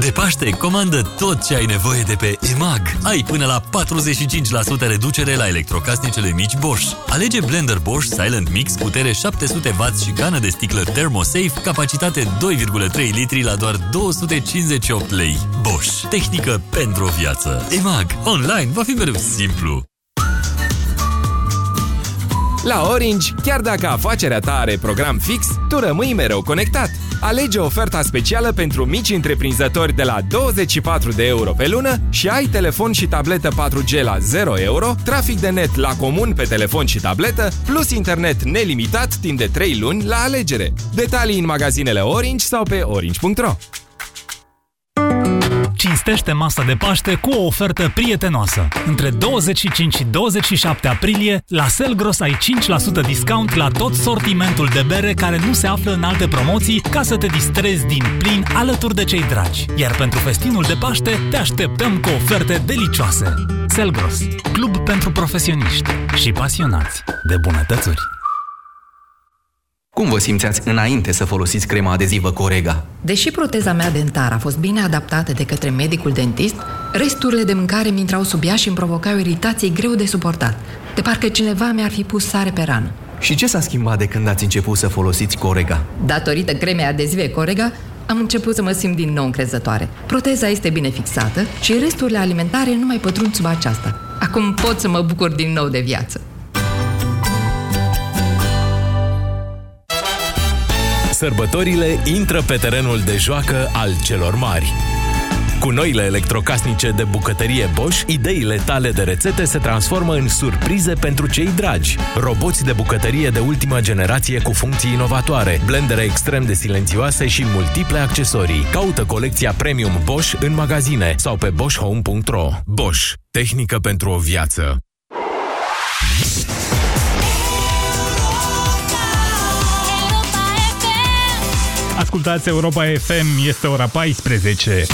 De Paște, comandă tot ce ai nevoie de pe EMAG. Ai până la 45% reducere la electrocasnicele mici Bosch. Alege blender Bosch Silent Mix, putere 700W și cană de sticlă ThermoSafe, capacitate 2,3 litri la doar 258 lei. Bosch. Tehnică pentru o viață. EMAG. Online va fi mereu simplu. La Orange, chiar dacă afacerea ta are program fix, tu rămâi mereu conectat. Alege oferta specială pentru mici întreprinzători de la 24 de euro pe lună și ai telefon și tabletă 4G la 0 euro, trafic de net la comun pe telefon și tabletă, plus internet nelimitat timp de 3 luni la alegere. Detalii în magazinele Orange sau pe orange.ro Cinstește masa de Paște cu o ofertă prietenoasă. Între 25 și 27 aprilie, la Selgros ai 5% discount la tot sortimentul de bere care nu se află în alte promoții ca să te distrezi din plin alături de cei dragi. Iar pentru festinul de Paște te așteptăm cu oferte delicioase. Selgros, club pentru profesioniști și pasionați de bunătățuri. Cum vă simțeați înainte să folosiți crema adezivă Corega? Deși proteza mea dentară a fost bine adaptată de către medicul dentist, resturile de mâncare mi intrau sub ea și îmi provocau iritații greu de suportat, de parcă cineva mi-ar fi pus sare pe rană. Și ce s-a schimbat de când ați început să folosiți Corega? Datorită cremei adezive Corega, am început să mă simt din nou încrezătoare. Proteza este bine fixată și resturile alimentare nu mai pătrund sub aceasta. Acum pot să mă bucur din nou de viață. Sărbătorile intră pe terenul de joacă al celor mari. Cu noile electrocasnice de bucătărie Bosch, ideile tale de rețete se transformă în surprize pentru cei dragi. Roboți de bucătărie de ultimă generație cu funcții inovatoare, blendere extrem de silențioase și multiple accesorii. Caută colecția Premium Bosch în magazine sau pe boschhome.ro. Bosch. Tehnică pentru o viață. Ascultați Europa FM, este ora 14.